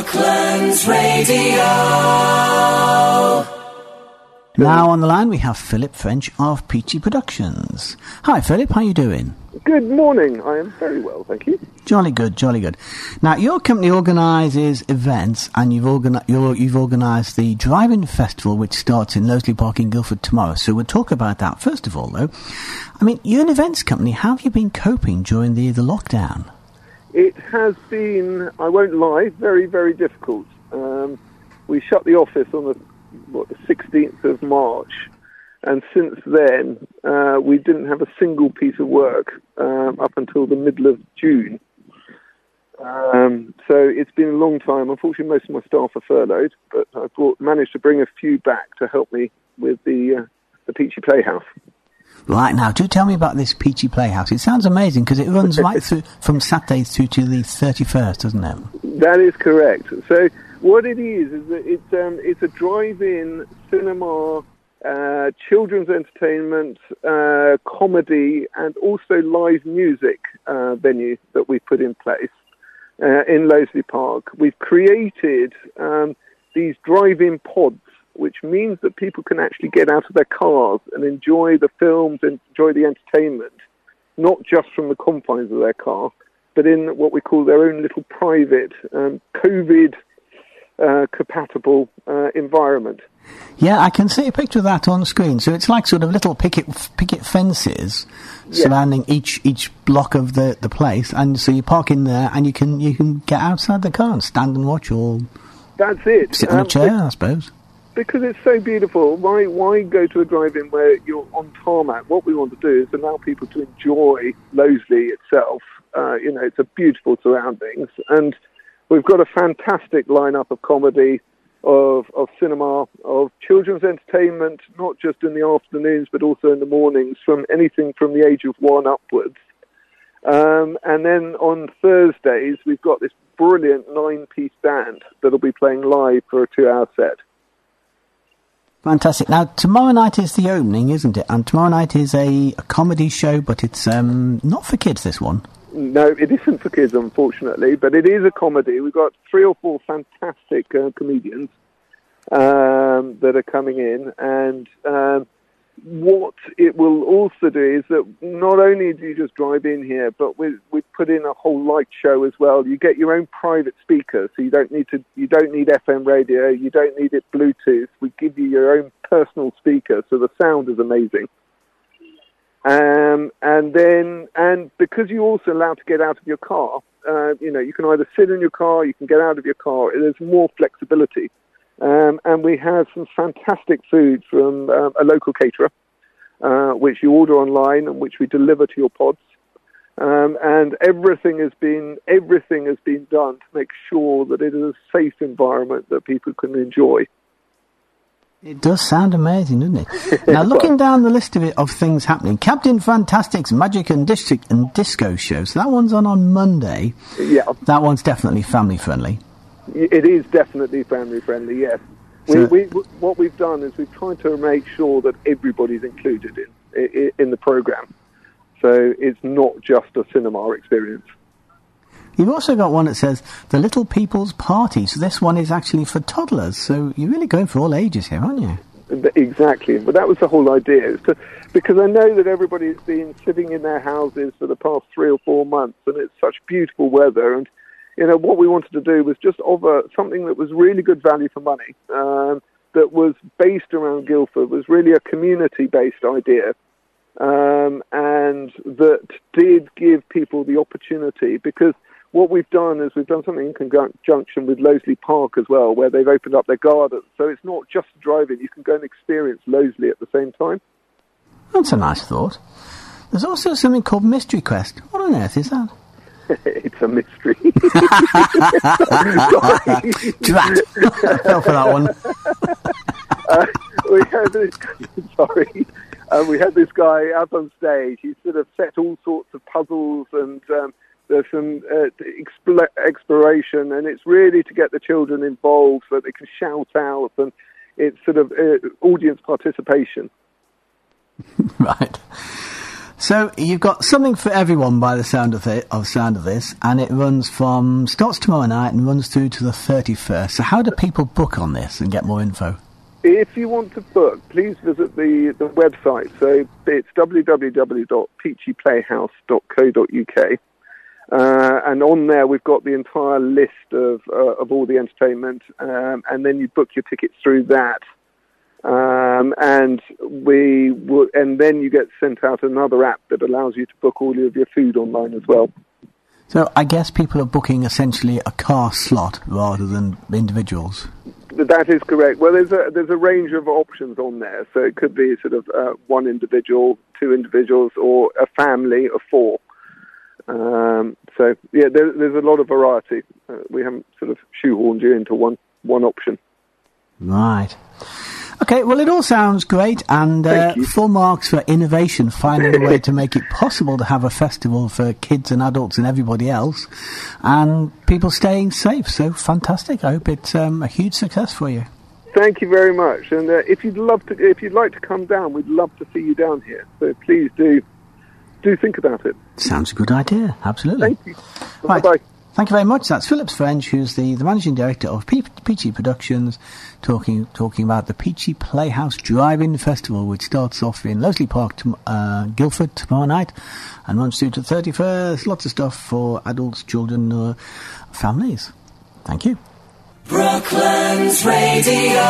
Brooklands Radio. Now on the line we have Philip French of Peachy Productions. Hi Philip, how are you doing? Good morning. I am very well, thank you. Jolly good, jolly good. Now your company organises events, and you've, organi- you're, you've organised the Drive-In Festival, which starts in Loseley Park in Guildford tomorrow. So we'll talk about that first of all, though. I mean, you're an events company. How have you been coping during the the lockdown? It has been, I won't lie, very, very difficult. Um, we shut the office on the what, the 16th of March, and since then uh, we didn't have a single piece of work um, up until the middle of June. Um, so it's been a long time. Unfortunately, most of my staff are furloughed, but I've brought, managed to bring a few back to help me with the uh, the Peachy Playhouse. Right now, do tell me about this Peachy Playhouse. It sounds amazing because it runs right through from Saturday through to the 31st, doesn't it? That is correct. So what it is is that it's um, it's a drive-in cinema, uh, children's entertainment, uh, comedy, and also live music uh, venue that we've put in place uh, in Loseley Park. We've created um, these drive-in pods, which means that people can actually get out of their cars and enjoy the films and enjoy the entertainment, not just from the confines of their car, but in what we call their own little private um, COVID uh, compatible uh, environment. Yeah, I can see a picture of that on screen. So it's like sort of little picket picket fences Yeah. surrounding each each block of the, the place, and so you park in there, and you can you can get outside the car and stand and watch, or That's it. sit on a Um, chair, I suppose. Because it's so beautiful, why why go to a drive-in where you're on tarmac? What we want to do is allow people to enjoy Loseley itself. Uh, you know, it's a beautiful surroundings, and we've got a fantastic lineup of comedy, of of cinema, of children's entertainment, not just in the afternoons but also in the mornings, from anything from the age of one upwards. Um, and then on Thursdays, we've got this brilliant nine-piece band that'll be playing live for a two-hour set. Fantastic. Now tomorrow night is the opening, isn't it? And tomorrow night is a, a comedy show, but it's um, not for kids. This one. No, it isn't for kids, unfortunately, but it is a comedy. We've got three or four fantastic uh, comedians um, that are coming in, and um, what it will also do is that not only do you just drive in here, but we we put in a whole light show as well. You get your own private speaker, so you don't need to you don't need FM radio, you don't need it Bluetooth. We give you your own personal speaker, so the sound is amazing. Um, and then, and because you're also allowed to get out of your car, uh, you know, you can either sit in your car, you can get out of your car. There's more flexibility. Um, and we have some fantastic food from um, a local caterer, uh, which you order online and which we deliver to your pods. Um, and everything has been everything has been done to make sure that it is a safe environment that people can enjoy. It does sound amazing, doesn't it? now, looking down the list of it of things happening, Captain Fantastic's Magic and District and Disco show. So that one's on on Monday. Yeah, That one's definitely family friendly. It is definitely family friendly. Yes, So- we, we, what we've done is we've tried to make sure that everybody's included in in, the program, so it's not just a cinema experience. You've also got one that says the Little People's Party. So this one is actually for toddlers. So you're really going for all ages here, aren't you? Exactly, but that was the whole idea. to, because I know that everybody's been sitting in their houses for the past three or four months, and it's such beautiful weather. And you know what we wanted to do was just offer something that was really good value for money, um, that was based around Guildford, was really a community-based idea, um, and that did give people the opportunity because what we've done is we've done something in conjunction with Loseley Park as well, where they've opened up their gardens. So it's not just driving; you can go and experience Loseley at the same time. That's a nice thought. There's also something called Mystery Quest. What on earth is that? it's a mystery. Drat! Fell for that one. uh, we had this, sorry, uh, we had this guy up on stage. He sort of set all sorts of puzzles and um, there's some uh, expl- exploration, and it's really to get the children involved so that they can shout out, and it's sort of uh, audience participation. right. So you've got something for everyone by the sound of it, of sound of this, and it runs from starts tomorrow night and runs through to the thirty first. So how do people book on this and get more info? If you want to book, please visit the, the website. So it's www.peachyplayhouse.co.uk. Uh, and on there, we've got the entire list of, uh, of all the entertainment, um, and then you book your tickets through that. Um, and we will, and then you get sent out another app that allows you to book all of your food online as well. So I guess people are booking essentially a car slot rather than individuals. That is correct. Well, there's a there's a range of options on there. So it could be sort of uh, one individual, two individuals, or a family of four. Um, so yeah, there, there's a lot of variety. Uh, we haven't sort of shoehorned you into one one option. Right. Okay, well, it all sounds great, and uh, full marks for innovation, finding a way to make it possible to have a festival for kids and adults and everybody else, and people staying safe. So fantastic! I hope it's um, a huge success for you. Thank you very much, and uh, if you'd love to, if you'd like to come down, we'd love to see you down here. So please do, do think about it. Sounds a good idea. Absolutely. Thank you. Right. Bye bye. Thank you very much. That's Phillips French, who's the, the managing director of Pe- Peachy Productions, talking talking about the Peachy Playhouse Drive-In Festival, which starts off in Loseley Park, uh, Guildford tomorrow night, and runs through to the 31st. Lots of stuff for adults, children, uh, families. Thank you. Brooklands Radio.